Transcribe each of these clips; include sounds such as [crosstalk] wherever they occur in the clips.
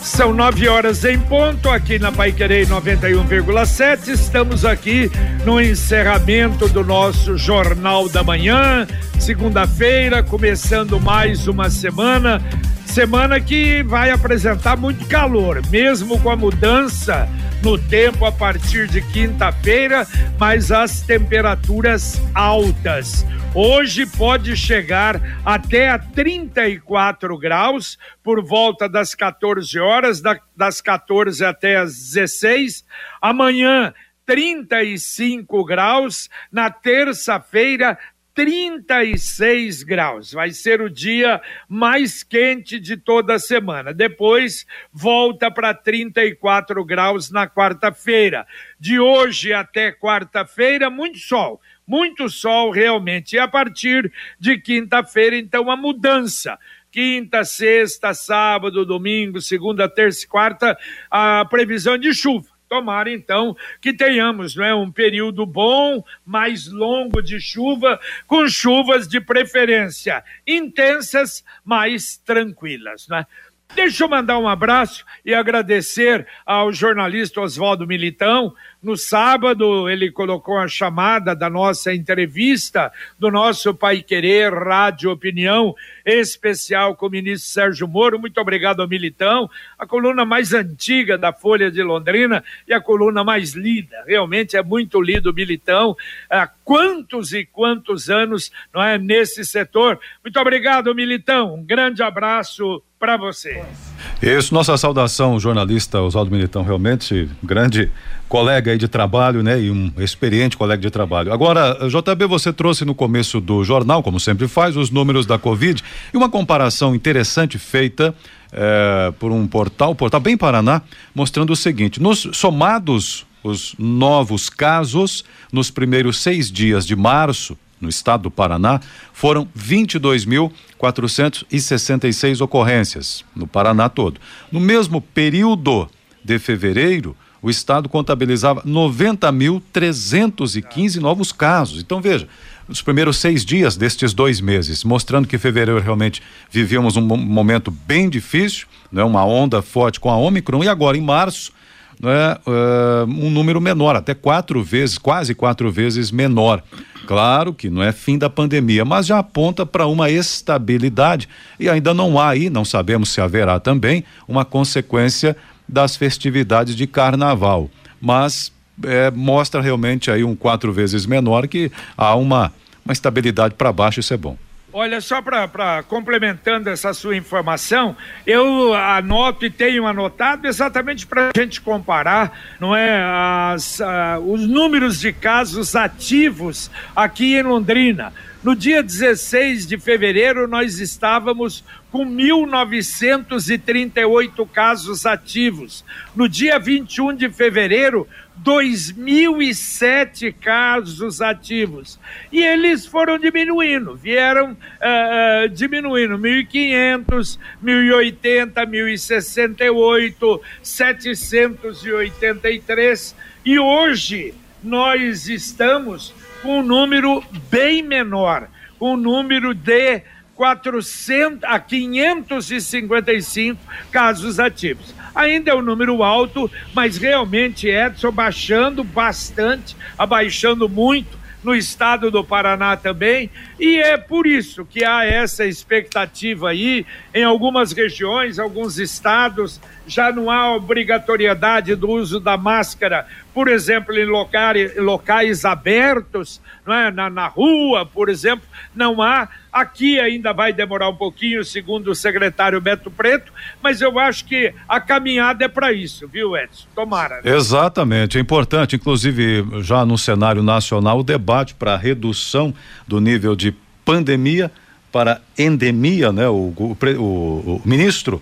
São nove horas em ponto aqui na Pai Querer 91,7. Estamos aqui no encerramento do nosso Jornal da Manhã, segunda-feira, começando mais uma semana. Semana que vai apresentar muito calor, mesmo com a mudança no tempo a partir de quinta-feira, mas as temperaturas altas. Hoje pode chegar até a 34 graus por volta das 14 horas, das 14 até as 16. Amanhã 35 graus, na terça-feira 36 graus. Vai ser o dia mais quente de toda a semana. Depois volta para 34 graus na quarta-feira. De hoje até quarta-feira, muito sol. Muito sol realmente. E a partir de quinta-feira, então, a mudança quinta, sexta, sábado, domingo, segunda, terça e quarta, a previsão de chuva. Tomara então que tenhamos não é, um período bom, mais longo de chuva, com chuvas de preferência intensas, mais tranquilas. Né? Deixa eu mandar um abraço e agradecer ao jornalista Oswaldo Militão, no sábado, ele colocou a chamada da nossa entrevista do nosso Pai Querer Rádio Opinião especial com o ministro Sérgio Moro. Muito obrigado ao Militão, a coluna mais antiga da Folha de Londrina e a coluna mais lida. Realmente é muito lido o Militão. Há quantos e quantos anos não é nesse setor? Muito obrigado, Militão. Um grande abraço para você. Isso, nossa saudação, jornalista Oswaldo Militão, realmente grande colega aí de trabalho, né? E um experiente colega de trabalho. Agora, JB, você trouxe no começo do jornal, como sempre faz, os números da Covid e uma comparação interessante feita é, por um portal, portal bem Paraná, mostrando o seguinte: nos somados os novos casos nos primeiros seis dias de março no estado do Paraná, foram 22.466 ocorrências no Paraná todo. No mesmo período de fevereiro, o estado contabilizava 90.315 novos casos. Então veja, os primeiros seis dias destes dois meses, mostrando que fevereiro realmente vivíamos um momento bem difícil, né, uma onda forte com a Omicron, e agora em março né, uh, um número menor, até quatro vezes, quase quatro vezes menor. Claro que não é fim da pandemia, mas já aponta para uma estabilidade e ainda não há aí, não sabemos se haverá também, uma consequência das festividades de carnaval. Mas é, mostra realmente aí um quatro vezes menor que há uma, uma estabilidade para baixo, isso é bom. Olha, só para complementando essa sua informação, eu anoto e tenho anotado exatamente para a gente comparar, não é, as, uh, os números de casos ativos aqui em Londrina. No dia 16 de fevereiro, nós estávamos com 1.938 casos ativos. No dia 21 de fevereiro, 2.007 casos ativos. E eles foram diminuindo, vieram uh, diminuindo: 1.500, 1.080, 1.068, 783. E hoje nós estamos com um número bem menor, um número de 400 a 555 casos ativos. Ainda é um número alto, mas realmente Edson baixando bastante, abaixando muito no estado do Paraná também, e é por isso que há essa expectativa aí em algumas regiões, alguns estados já não há obrigatoriedade do uso da máscara, por exemplo, em locais, locais abertos, é? na, na rua, por exemplo, não há. Aqui ainda vai demorar um pouquinho, segundo o secretário Beto Preto, mas eu acho que a caminhada é para isso, viu, Edson? Tomara. Né? Exatamente, é importante, inclusive, já no cenário nacional, o debate para a redução do nível de pandemia para endemia, né? o, o, o, o ministro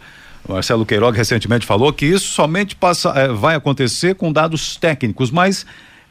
Marcelo Queiroga recentemente falou que isso somente passa, é, vai acontecer com dados técnicos, mas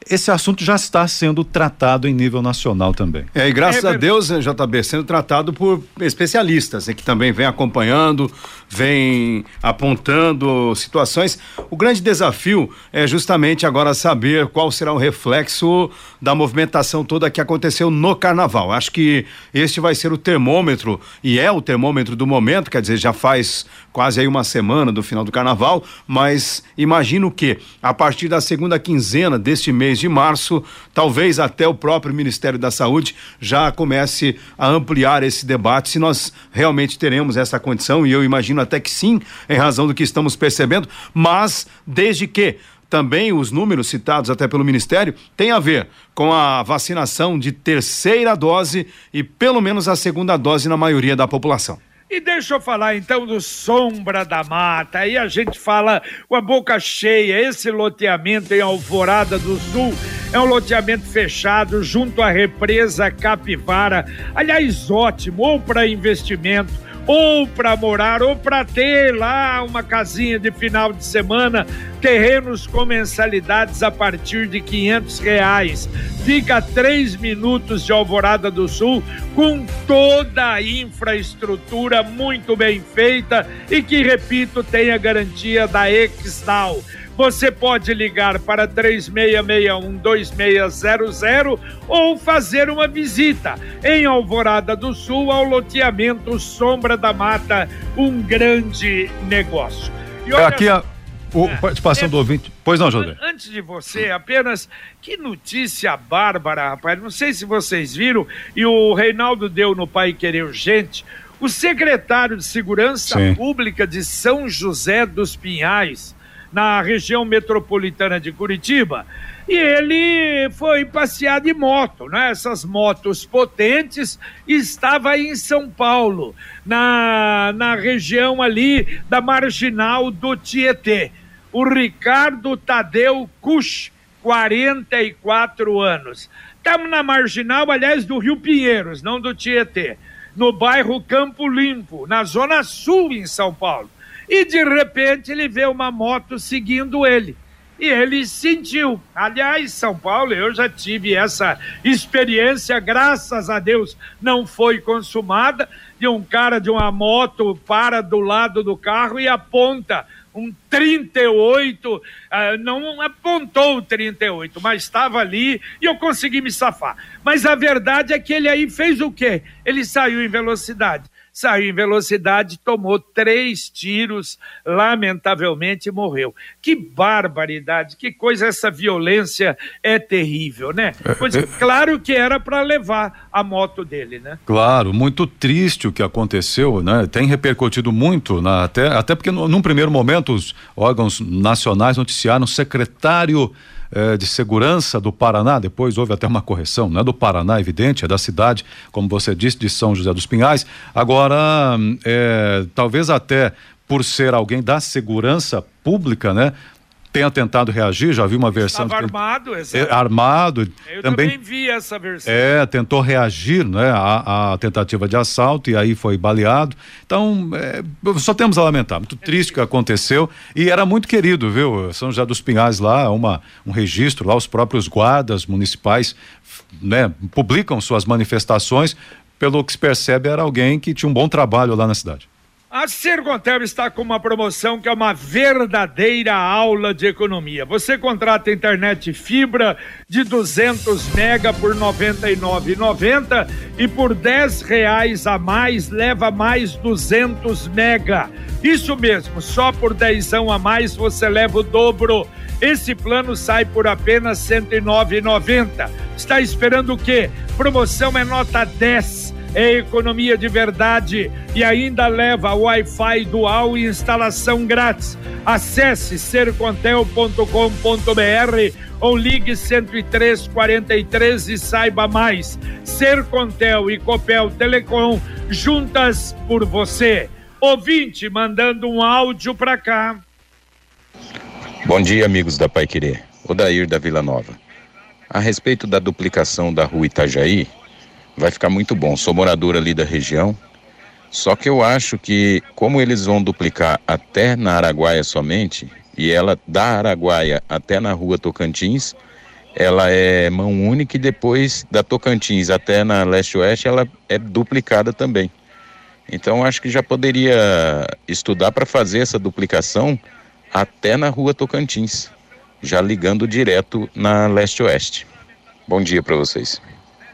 esse assunto já está sendo tratado em nível nacional também. É, e graças é, a Deus, né, JB, sendo tratado por especialistas, né, que também vem acompanhando, vem apontando situações. O grande desafio é justamente agora saber qual será o reflexo da movimentação toda que aconteceu no carnaval. Acho que este vai ser o termômetro, e é o termômetro do momento, quer dizer, já faz quase aí uma semana do final do carnaval, mas imagino que a partir da segunda quinzena deste mês de março, talvez até o próprio Ministério da Saúde já comece a ampliar esse debate se nós realmente teremos essa condição, e eu imagino até que sim, em razão do que estamos percebendo, mas desde que também os números citados até pelo Ministério têm a ver com a vacinação de terceira dose e pelo menos a segunda dose na maioria da população. E deixa eu falar então do Sombra da Mata. Aí a gente fala com a boca cheia. Esse loteamento em Alvorada do Sul é um loteamento fechado junto à represa Capivara. Aliás, ótimo, ou para investimento ou para morar, ou para ter lá uma casinha de final de semana, terrenos com mensalidades a partir de quinhentos reais. Fica a três minutos de Alvorada do Sul, com toda a infraestrutura muito bem feita e que, repito, tem a garantia da Extal. Você pode ligar para 3661-2600 ou fazer uma visita em Alvorada do Sul ao loteamento Sombra da Mata, um grande negócio. E olha... Aqui a o, é, participação é, do ouvinte. Pois não, José. Antes de você, apenas que notícia bárbara, rapaz. Não sei se vocês viram, e o Reinaldo deu no Pai Querer Urgente. O secretário de Segurança Sim. Pública de São José dos Pinhais, na região metropolitana de Curitiba, e ele foi passear de moto, né? Essas motos potentes, estava em São Paulo, na, na região ali da marginal do Tietê. O Ricardo Tadeu Cush, 44 anos. Estamos na marginal, aliás, do Rio Pinheiros, não do Tietê, no bairro Campo Limpo, na zona sul em São Paulo e de repente ele vê uma moto seguindo ele. E ele sentiu. Aliás, São Paulo, eu já tive essa experiência, graças a Deus não foi consumada, de um cara de uma moto para do lado do carro e aponta um 38, uh, ah, não apontou o 38, mas estava ali e eu consegui me safar. Mas a verdade é que ele aí fez o quê? Ele saiu em velocidade saiu em velocidade, tomou três tiros, lamentavelmente morreu. Que barbaridade, que coisa, essa violência é terrível, né? Pois, é, é... claro que era para levar a moto dele, né? Claro, muito triste o que aconteceu, né? Tem repercutido muito, na, até, até porque no, num primeiro momento os órgãos nacionais noticiaram o secretário eh, de Segurança do Paraná, depois houve até uma correção, não é do Paraná, evidente, é da cidade, como você disse, de São José dos Pinhais. Agora, eh, talvez até por ser alguém da segurança pública, né? Tenha tentado reagir, já vi uma versão. Estava armado, exato. É, armado. Eu também, também vi essa versão. É, tentou reagir, né, à, à tentativa de assalto e aí foi baleado. Então, é, só temos a lamentar. Muito triste o que aconteceu e era muito querido, viu? São José dos Pinhais lá, uma, um registro lá, os próprios guardas municipais, né, publicam suas manifestações. Pelo que se percebe, era alguém que tinha um bom trabalho lá na cidade. A Sercontel está com uma promoção que é uma verdadeira aula de economia. Você contrata internet fibra de 200 mega por R$ 99,90 e por 10 reais a mais leva mais 200 mega. Isso mesmo, só por 10 a mais você leva o dobro. Esse plano sai por apenas R$ 109,90. Está esperando o quê? Promoção é nota 10 é economia de verdade e ainda leva Wi-Fi dual e instalação grátis. Acesse sercontel.com.br ou ligue 10343 e saiba mais. Sercontel e Copel Telecom juntas por você. Ouvinte mandando um áudio para cá. Bom dia, amigos da Pai Querer. Odair da Vila Nova. A respeito da duplicação da rua Itajaí, vai ficar muito bom. Sou morador ali da região. Só que eu acho que, como eles vão duplicar até na Araguaia somente, e ela da Araguaia até na rua Tocantins, ela é mão única e depois da Tocantins até na leste-oeste ela é duplicada também. Então acho que já poderia estudar para fazer essa duplicação até na rua Tocantins, já ligando direto na leste-oeste. Bom dia para vocês.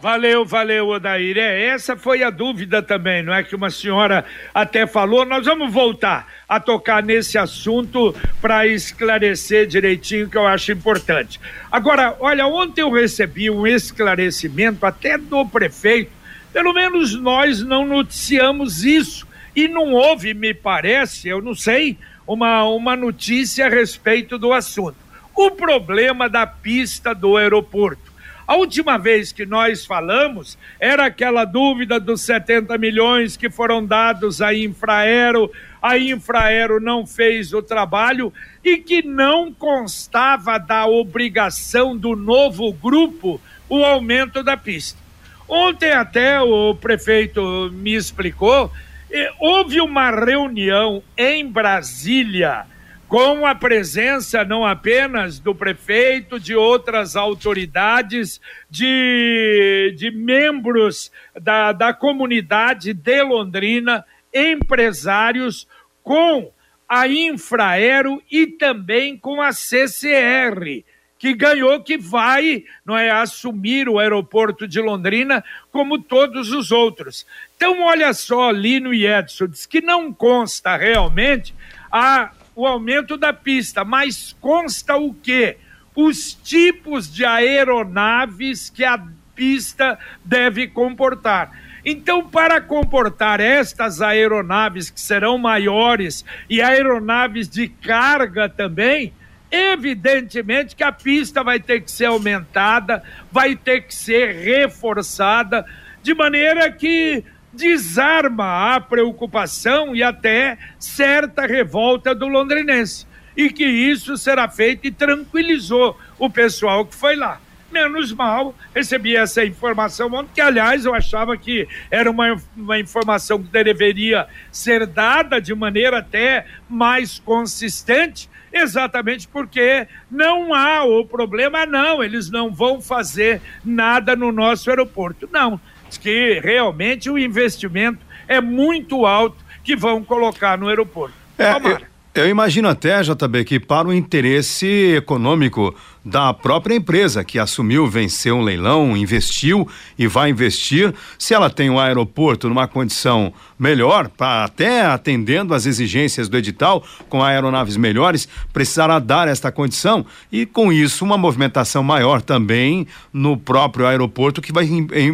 Valeu, valeu, Odair. É, essa foi a dúvida também, não é? Que uma senhora até falou. Nós vamos voltar a tocar nesse assunto para esclarecer direitinho, que eu acho importante. Agora, olha, ontem eu recebi um esclarecimento até do prefeito. Pelo menos nós não noticiamos isso. E não houve, me parece, eu não sei, uma, uma notícia a respeito do assunto. O problema da pista do aeroporto. A última vez que nós falamos era aquela dúvida dos 70 milhões que foram dados à Infraero. A Infraero não fez o trabalho e que não constava da obrigação do novo grupo o aumento da pista. Ontem até o prefeito me explicou, eh, houve uma reunião em Brasília com a presença não apenas do prefeito, de outras autoridades, de, de membros da, da comunidade de Londrina, empresários, com a Infraero e também com a CCR, que ganhou, que vai não é, assumir o aeroporto de Londrina como todos os outros. Então, olha só, Lino e Edson, diz que não consta realmente a o aumento da pista, mas consta o quê? Os tipos de aeronaves que a pista deve comportar. Então, para comportar estas aeronaves que serão maiores e aeronaves de carga também, evidentemente que a pista vai ter que ser aumentada, vai ter que ser reforçada, de maneira que desarma a preocupação e até certa revolta do londrinense. E que isso será feito e tranquilizou o pessoal que foi lá. Menos mal, recebi essa informação ontem, que aliás eu achava que era uma, uma informação que deveria ser dada de maneira até mais consistente, exatamente porque não há o problema, não, eles não vão fazer nada no nosso aeroporto. Não, que realmente o investimento é muito alto que vão colocar no aeroporto. É, eu, eu imagino até, JB, que para o interesse econômico da própria empresa que assumiu, venceu um leilão, investiu e vai investir. Se ela tem um aeroporto numa condição melhor, até atendendo às exigências do edital, com aeronaves melhores, precisará dar esta condição e, com isso, uma movimentação maior também no próprio aeroporto que vai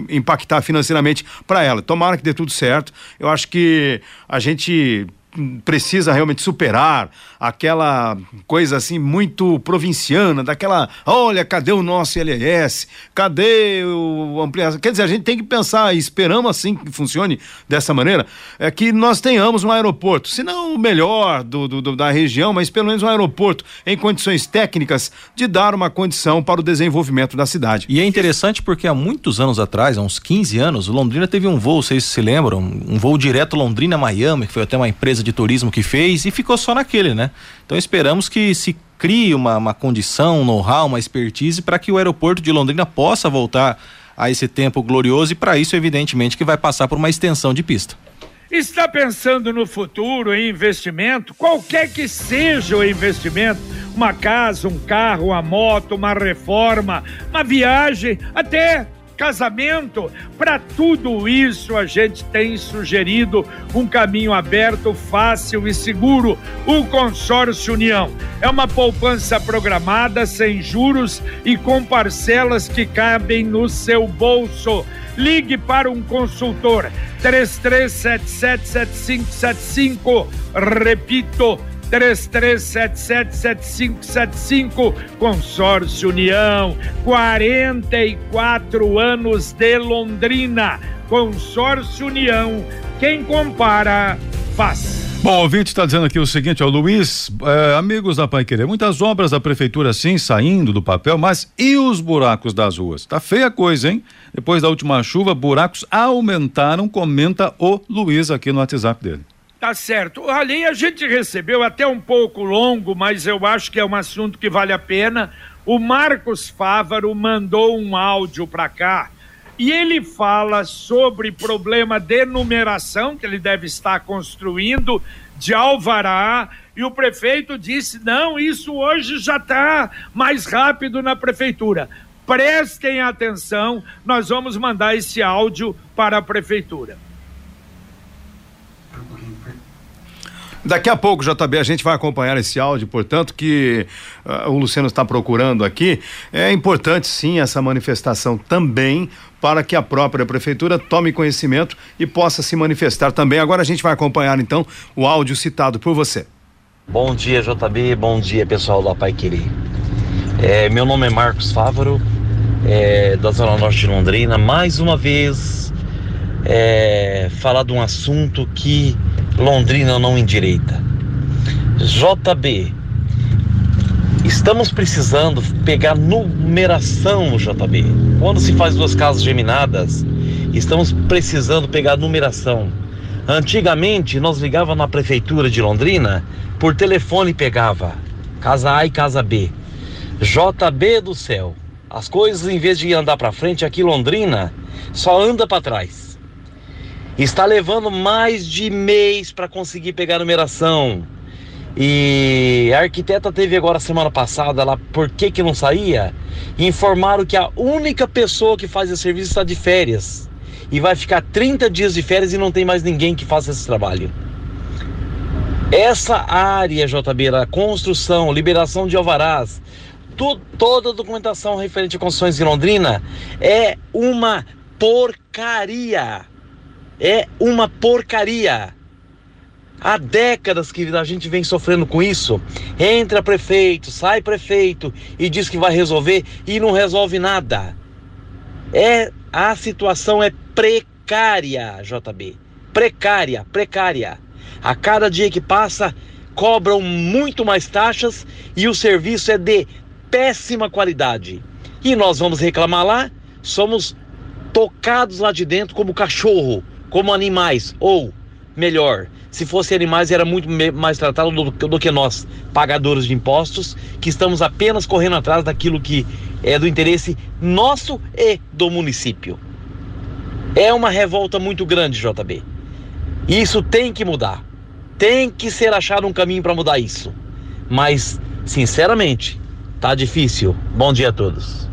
impactar financeiramente para ela. Tomara que dê tudo certo. Eu acho que a gente precisa realmente superar aquela coisa assim muito provinciana, daquela, olha, cadê o nosso LS? Cadê o ampliação? Quer dizer, a gente tem que pensar, e esperamos assim que funcione dessa maneira, é que nós tenhamos um aeroporto, se não o melhor do, do, da região, mas pelo menos um aeroporto em condições técnicas de dar uma condição para o desenvolvimento da cidade. E é interessante porque há muitos anos atrás, há uns 15 anos, Londrina teve um voo, vocês se lembram, um voo direto Londrina-Miami, que foi até uma empresa de turismo que fez e ficou só naquele, né? Então esperamos que se crie uma, uma condição, um know-how, uma expertise para que o aeroporto de Londrina possa voltar a esse tempo glorioso e para isso, evidentemente, que vai passar por uma extensão de pista. Está pensando no futuro em investimento, qualquer que seja o investimento, uma casa, um carro, uma moto, uma reforma, uma viagem, até casamento. Para tudo isso, a gente tem sugerido um caminho aberto, fácil e seguro: o Consórcio União. É uma poupança programada, sem juros e com parcelas que cabem no seu bolso. Ligue para um consultor 33777575. Repito, 33777575, Consórcio União, 44 anos de Londrina. Consórcio União, quem compara, faz. Bom, o ouvinte está dizendo aqui o seguinte, ó, Luiz, é, amigos da Pai Querer, muitas obras da prefeitura sim saindo do papel, mas e os buracos das ruas? Tá feia a coisa, hein? Depois da última chuva, buracos aumentaram, comenta o Luiz aqui no WhatsApp dele. Tá certo. Ali a gente recebeu até um pouco longo, mas eu acho que é um assunto que vale a pena. O Marcos Fávaro mandou um áudio para cá e ele fala sobre problema de numeração que ele deve estar construindo de alvará e o prefeito disse: não, isso hoje já está mais rápido na prefeitura. Prestem atenção, nós vamos mandar esse áudio para a prefeitura. Daqui a pouco, JB, a gente vai acompanhar esse áudio, portanto, que uh, o Luciano está procurando aqui. É importante, sim, essa manifestação também para que a própria prefeitura tome conhecimento e possa se manifestar também. Agora a gente vai acompanhar, então, o áudio citado por você. Bom dia, JB. Bom dia, pessoal do Pai Querer. É, meu nome é Marcos Fávaro, é, da Zona Norte de Londrina. Mais uma vez, é, falar de um assunto que Londrina não endireita. JB, estamos precisando pegar numeração, JB. Quando se faz duas casas geminadas, estamos precisando pegar numeração. Antigamente, nós ligava na prefeitura de Londrina, por telefone pegava casa A e casa B. JB do céu. As coisas em vez de andar para frente aqui Londrina, só anda para trás. Está levando mais de mês para conseguir pegar a numeração. E a arquiteta teve agora semana passada lá, por que que não saía? Informaram que a única pessoa que faz esse serviço está de férias. E vai ficar 30 dias de férias e não tem mais ninguém que faça esse trabalho. Essa área, JB, a construção, liberação de alvarás, toda a documentação referente a construções em Londrina é uma porcaria é uma porcaria. Há décadas que a gente vem sofrendo com isso. Entra prefeito, sai prefeito e diz que vai resolver e não resolve nada. É a situação é precária, JB. Precária, precária. A cada dia que passa, cobram muito mais taxas e o serviço é de péssima qualidade. E nós vamos reclamar lá, somos tocados lá de dentro como cachorro como animais, ou melhor, se fossem animais era muito mais tratado do, do, que nós, pagadores de impostos, que estamos apenas correndo atrás daquilo que é do interesse nosso e do município. É uma revolta muito grande, JB. Isso tem que mudar. Tem que ser achado um caminho para mudar isso. Mas, sinceramente, tá difícil. Bom dia a todos.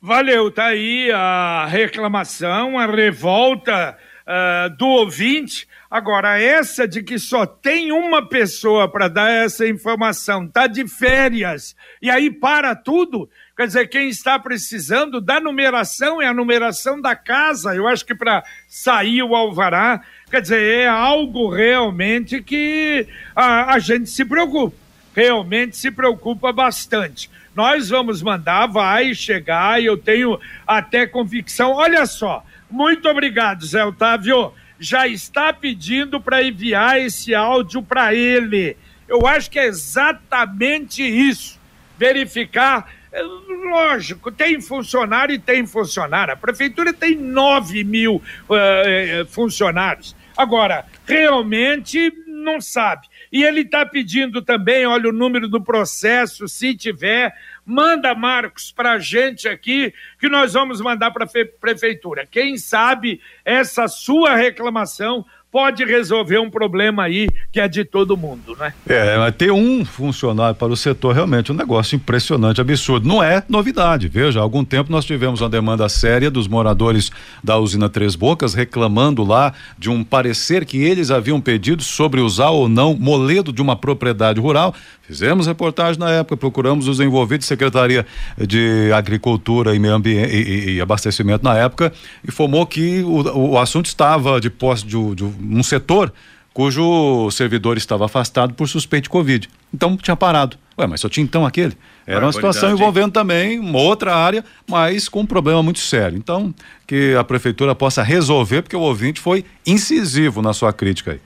Valeu, tá aí a reclamação, a revolta uh, do ouvinte. Agora, essa de que só tem uma pessoa para dar essa informação, tá de férias, e aí para tudo, quer dizer, quem está precisando da numeração é a numeração da casa. Eu acho que para sair o alvará, quer dizer, é algo realmente que a, a gente se preocupa. Realmente se preocupa bastante. Nós vamos mandar, vai chegar, eu tenho até convicção. Olha só, muito obrigado, Zé Otávio. Já está pedindo para enviar esse áudio para ele. Eu acho que é exatamente isso. Verificar. É, lógico, tem funcionário e tem funcionário. A prefeitura tem 9 mil uh, funcionários. Agora, realmente não sabe. E ele está pedindo também, olha o número do processo, se tiver, Manda, Marcos, para a gente aqui, que nós vamos mandar para a prefeitura. Quem sabe essa sua reclamação pode resolver um problema aí que é de todo mundo, né? É, mas ter um funcionário para o setor realmente é um negócio impressionante, absurdo. Não é novidade, veja, há algum tempo nós tivemos uma demanda séria dos moradores da usina Três Bocas reclamando lá de um parecer que eles haviam pedido sobre usar ou não moledo de uma propriedade rural. Fizemos reportagem na época, procuramos os envolvidos, Secretaria de Agricultura e Meio Ambiente e, e Abastecimento na época, informou que o, o assunto estava de posse de, de um setor cujo servidor estava afastado por suspeito de Covid. Então tinha parado. Ué, mas só tinha então aquele. Era uma situação envolvendo também uma outra área, mas com um problema muito sério. Então, que a prefeitura possa resolver, porque o ouvinte foi incisivo na sua crítica aí.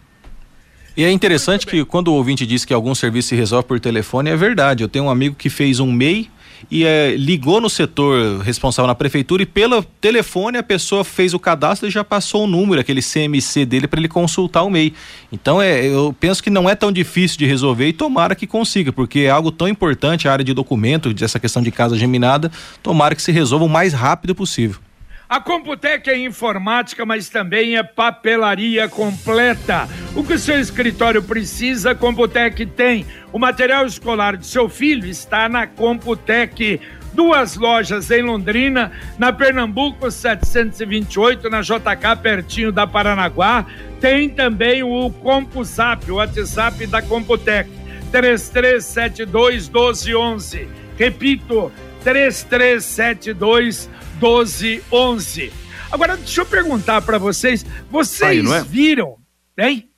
E é interessante que quando o ouvinte diz que algum serviço se resolve por telefone, é verdade. Eu tenho um amigo que fez um MEI e é, ligou no setor responsável na prefeitura e pelo telefone a pessoa fez o cadastro e já passou o número, aquele CMC dele para ele consultar o MEI. Então é, eu penso que não é tão difícil de resolver e tomara que consiga, porque é algo tão importante a área de documento, dessa questão de casa geminada, tomara que se resolva o mais rápido possível. A Computec é informática, mas também é papelaria completa. O que o seu escritório precisa, a Computec tem. O material escolar de seu filho está na Computec. Duas lojas em Londrina, na Pernambuco 728, na JK, pertinho da Paranaguá. Tem também o CompuSap, o WhatsApp da Computec. 3372 1211. Repito, 3372 1211. Agora, deixa eu perguntar para vocês, vocês Aí, é? viram, hein?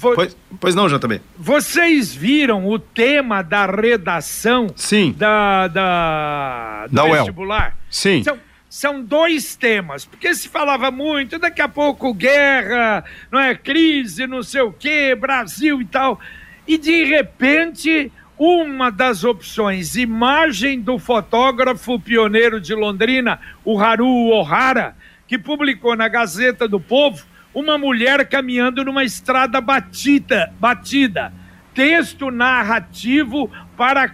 Pois, pois não, JB. Vocês viram o tema da redação Sim. da, da, do da vestibular? Sim. São, são dois temas, porque se falava muito, daqui a pouco guerra, não é crise, não sei o quê, Brasil e tal. E de repente uma das opções, imagem do fotógrafo pioneiro de Londrina, o Haru Ohara, que publicou na Gazeta do Povo uma mulher caminhando numa estrada batida, batida. Texto narrativo para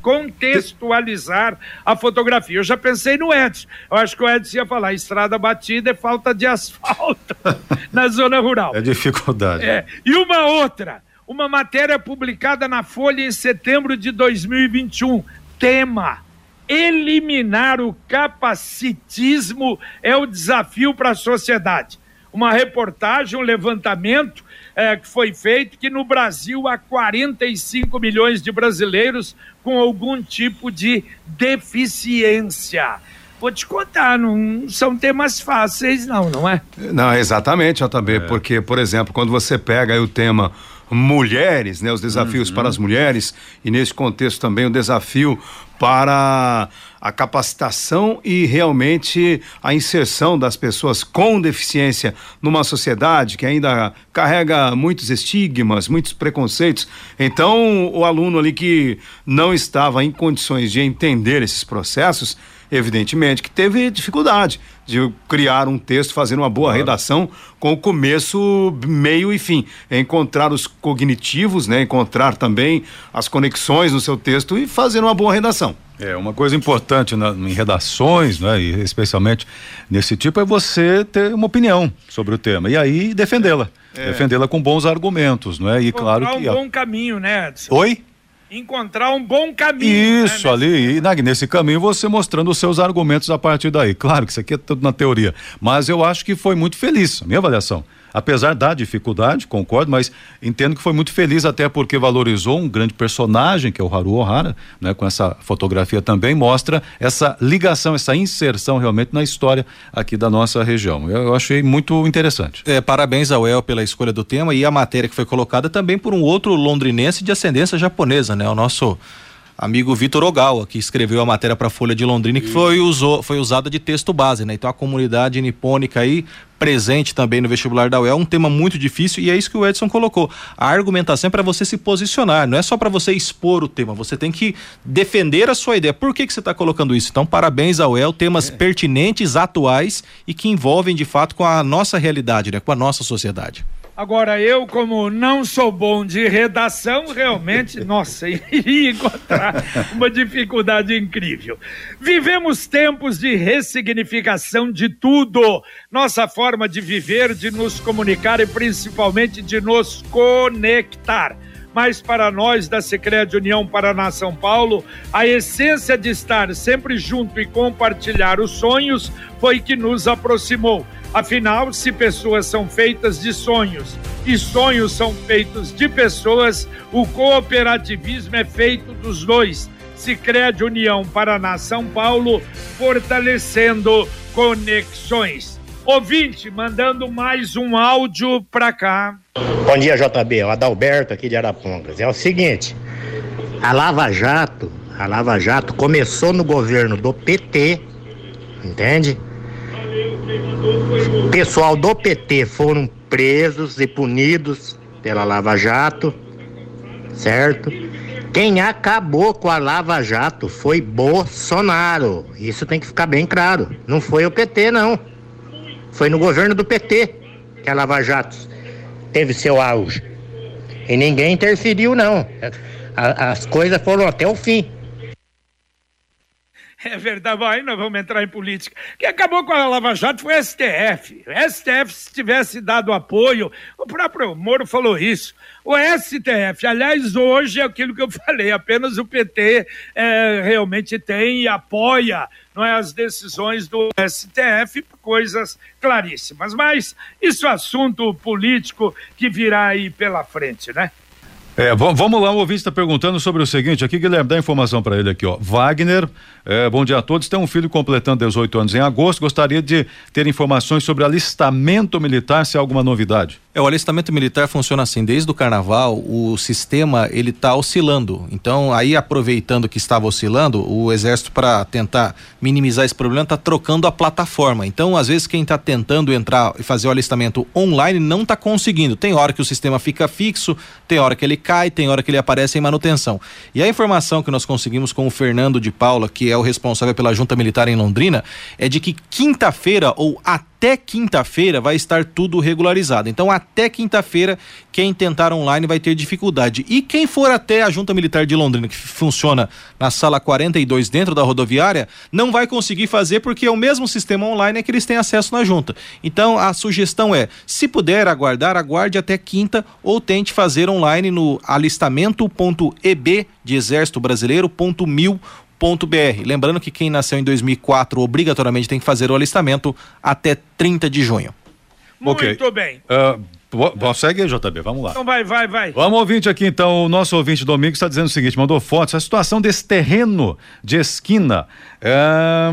contextualizar a fotografia. Eu já pensei no Edson. Eu acho que o Edson ia falar: estrada batida é falta de asfalto [laughs] na zona rural. É dificuldade. É. E uma outra uma matéria publicada na Folha em setembro de 2021. Tema: eliminar o capacitismo é o desafio para a sociedade. Uma reportagem, um levantamento é, que foi feito que no Brasil há 45 milhões de brasileiros com algum tipo de deficiência. Vou te contar, não são temas fáceis, não, não é? Não, exatamente, JB, é. porque, por exemplo, quando você pega o tema mulheres, né, os desafios uhum. para as mulheres e nesse contexto também o desafio para a capacitação e realmente a inserção das pessoas com deficiência numa sociedade que ainda carrega muitos estigmas, muitos preconceitos. Então, o aluno ali que não estava em condições de entender esses processos, evidentemente que teve dificuldade de criar um texto, fazer uma boa claro. redação com o começo, meio e fim. É encontrar os cognitivos, né? Encontrar também as conexões no seu texto e fazer uma boa redação. É, uma coisa importante na, em redações, né, e especialmente nesse tipo, é você ter uma opinião sobre o tema e aí defendê-la. É. Defendê-la com bons argumentos, não é? E claro que. um bom caminho, né, Edson? Oi? Encontrar um bom caminho. Né, isso, né, ali, e nesse caminho você mostrando os seus argumentos a partir daí. Claro que isso aqui é tudo na teoria, mas eu acho que foi muito feliz, a minha avaliação apesar da dificuldade, concordo, mas entendo que foi muito feliz até porque valorizou um grande personagem que é o Haru Ohara, né, com essa fotografia também mostra essa ligação, essa inserção realmente na história aqui da nossa região. Eu, eu achei muito interessante. É, parabéns ao El pela escolha do tema e a matéria que foi colocada também por um outro londrinense de ascendência japonesa, né, o nosso amigo Vitor Ogawa, que escreveu a matéria para a Folha de Londrina, que foi, usou, foi usada de texto base, né? Então a comunidade nipônica aí presente também no vestibular da UEL, é um tema muito difícil e é isso que o Edson colocou. A argumentação é para você se posicionar, não é só para você expor o tema, você tem que defender a sua ideia. Por que, que você está colocando isso? Então, parabéns ao UEL, temas é. pertinentes, atuais e que envolvem de fato com a nossa realidade, né? com a nossa sociedade. Agora, eu, como não sou bom de redação, realmente, [laughs] nossa, [laughs] iria encontrar uma dificuldade incrível. Vivemos tempos de ressignificação de tudo. Nossa forma de viver, de nos comunicar e principalmente de nos conectar mas para nós da Secrete União Paraná São Paulo, a essência de estar sempre junto e compartilhar os sonhos foi que nos aproximou. Afinal, se pessoas são feitas de sonhos e sonhos são feitos de pessoas, o cooperativismo é feito dos dois. Sicredi União Paraná São Paulo, fortalecendo conexões. Ouvinte, mandando mais um áudio para cá. Bom dia, JB. É o Adalberto aqui de Arapongas. É o seguinte, a Lava Jato, a Lava Jato começou no governo do PT, entende? Pessoal do PT foram presos e punidos pela Lava Jato, certo? Quem acabou com a Lava Jato foi Bolsonaro. Isso tem que ficar bem claro. Não foi o PT, não. Foi no governo do PT que a Lava Jato teve seu auge. E ninguém interferiu, não. as coisas foram até o fim. É verdade, aí nós vamos entrar em política. Quem acabou com a Lava Jato foi o STF. O STF, se tivesse dado apoio, o próprio Moro falou isso. O STF, aliás, hoje é aquilo que eu [laughs] falei, apenas o PT é, realmente tem e apoia não é, as decisões do STF, coisas claríssimas. Mas isso é assunto político que virá aí pela frente, né? É, vamos lá, o ouvinte está perguntando sobre o seguinte aqui, Guilherme, dá informação para ele aqui, ó. Wagner, é, bom dia a todos, tem um filho completando 18 anos em agosto, gostaria de ter informações sobre alistamento militar, se há alguma novidade. É, o alistamento militar funciona assim, desde o carnaval, o sistema ele está oscilando. Então, aí aproveitando que estava oscilando, o exército para tentar minimizar esse problema está trocando a plataforma. Então, às vezes quem está tentando entrar e fazer o alistamento online não está conseguindo. Tem hora que o sistema fica fixo, tem hora que ele cai, tem hora que ele aparece em manutenção. E a informação que nós conseguimos com o Fernando de Paula, que é o responsável pela Junta Militar em Londrina, é de que quinta-feira ou até até quinta-feira vai estar tudo regularizado. Então, até quinta-feira, quem tentar online vai ter dificuldade. E quem for até a Junta Militar de Londrina, que funciona na sala 42 dentro da rodoviária, não vai conseguir fazer porque é o mesmo sistema online que eles têm acesso na junta. Então, a sugestão é, se puder aguardar, aguarde até quinta ou tente fazer online no alistamento.eb de Exército Brasileiro.mil br Lembrando que quem nasceu em 2004 obrigatoriamente tem que fazer o alistamento até 30 de junho. Muito okay. bem. Uh, segue aí, JB, vamos lá. Então vai, vai, vai. Vamos ouvinte aqui, então, o nosso ouvinte Domingos está dizendo o seguinte, mandou fotos, a situação desse terreno de esquina, é,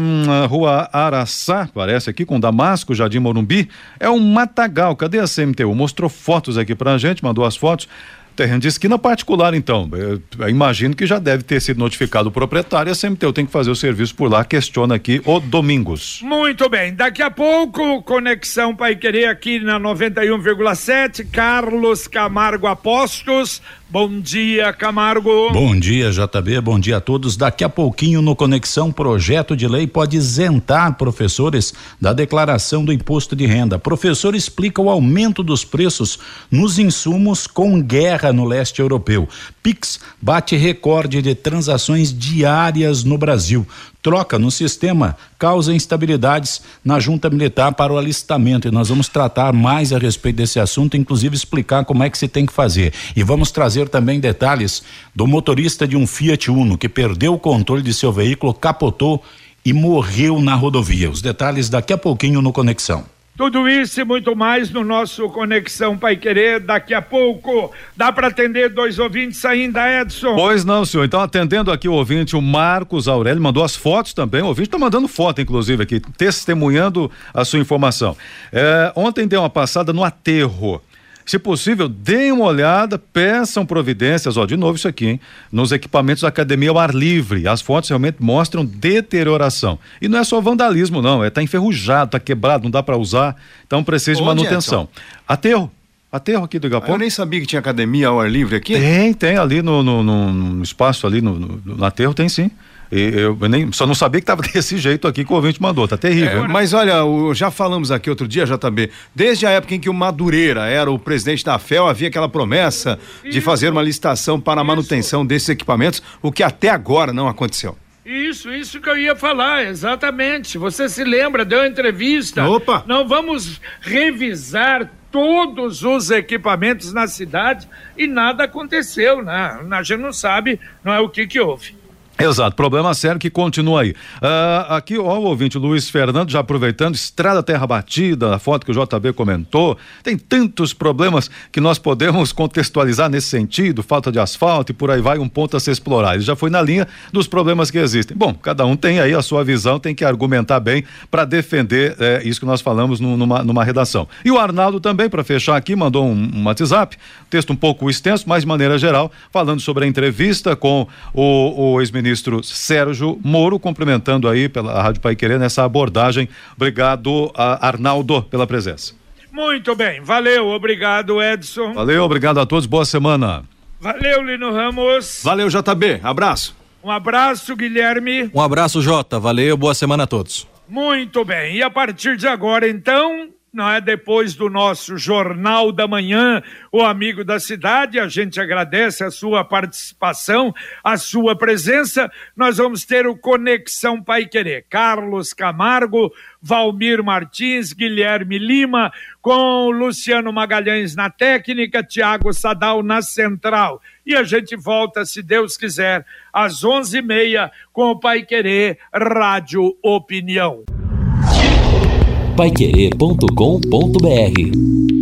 rua Araçá, parece aqui, com Damasco, Jardim Morumbi, é um matagal, cadê a CMTU? Mostrou fotos aqui pra gente, mandou as fotos, Terreno de esquina particular, então. Eu, imagino que já deve ter sido notificado o proprietário. A CMTU tem que fazer o serviço por lá. Questiona aqui o Domingos. Muito bem. Daqui a pouco, Conexão Pai Querer aqui na 91,7. Carlos Camargo Apostos Bom dia, Camargo. Bom dia, JB. Bom dia a todos. Daqui a pouquinho no Conexão, projeto de lei pode isentar professores da declaração do imposto de renda. Professor explica o aumento dos preços nos insumos com guerra no leste europeu. Pix bate recorde de transações diárias no Brasil troca no sistema causa instabilidades na junta militar para o alistamento e nós vamos tratar mais a respeito desse assunto, inclusive explicar como é que se tem que fazer. E vamos trazer também detalhes do motorista de um Fiat Uno que perdeu o controle de seu veículo, capotou e morreu na rodovia. Os detalhes daqui a pouquinho no Conexão. Tudo isso e muito mais no nosso Conexão Pai Querer daqui a pouco. Dá para atender dois ouvintes ainda, Edson? Pois não, senhor. Então, atendendo aqui o ouvinte, o Marcos Aurélio mandou as fotos também. O ouvinte está mandando foto, inclusive, aqui, testemunhando a sua informação. É, ontem deu uma passada no aterro se possível, deem uma olhada, peçam providências, ó, de novo isso aqui, hein? Nos equipamentos da academia ao ar livre. As fotos realmente mostram deterioração. E não é só vandalismo, não, é tá enferrujado, tá quebrado, não dá para usar, então precisa de manutenção. Aterro. Aterro aqui do Igapó. Eu nem sabia que tinha academia ao ar livre aqui. Tem, tem ali no, no, no, no espaço ali no, no, no aterro, tem sim. Eu, eu nem, só não sabia que estava [laughs] desse jeito aqui que o ouvinte mandou, tá terrível. É, mas olha, o, já falamos aqui outro dia, JB, desde a época em que o Madureira era o presidente da FEL, havia aquela promessa de fazer uma licitação para a manutenção desses equipamentos, o que até agora não aconteceu. Isso, isso que eu ia falar, exatamente. Você se lembra, deu uma entrevista. Opa! Não vamos revisar todos os equipamentos na cidade e nada aconteceu, né? A gente não sabe, não é o que que houve. Exato, problema sério que continua aí. Uh, aqui, ó, o ouvinte Luiz Fernando, já aproveitando, estrada terra batida, a foto que o JB comentou. Tem tantos problemas que nós podemos contextualizar nesse sentido, falta de asfalto e por aí vai, um ponto a se explorar. Ele já foi na linha dos problemas que existem. Bom, cada um tem aí a sua visão, tem que argumentar bem para defender é, isso que nós falamos no, numa, numa redação. E o Arnaldo também, para fechar aqui, mandou um, um WhatsApp, texto um pouco extenso, mas de maneira geral, falando sobre a entrevista com o, o ex-ministro ministro Sérgio Moro, cumprimentando aí pela Rádio Pai Querer nessa abordagem. Obrigado, Arnaldo, pela presença. Muito bem, valeu, obrigado, Edson. Valeu, obrigado a todos, boa semana. Valeu, Lino Ramos. Valeu, JB. Abraço. Um abraço, Guilherme. Um abraço, Jota. Valeu, boa semana a todos. Muito bem. E a partir de agora, então, não é? Depois do nosso Jornal da Manhã, o Amigo da Cidade, a gente agradece a sua participação, a sua presença. Nós vamos ter o Conexão Pai Querer. Carlos Camargo, Valmir Martins, Guilherme Lima, com Luciano Magalhães na técnica, Tiago Sadal na central. E a gente volta, se Deus quiser, às onze e meia com o Pai Querer Rádio Opinião paiquerê.com.br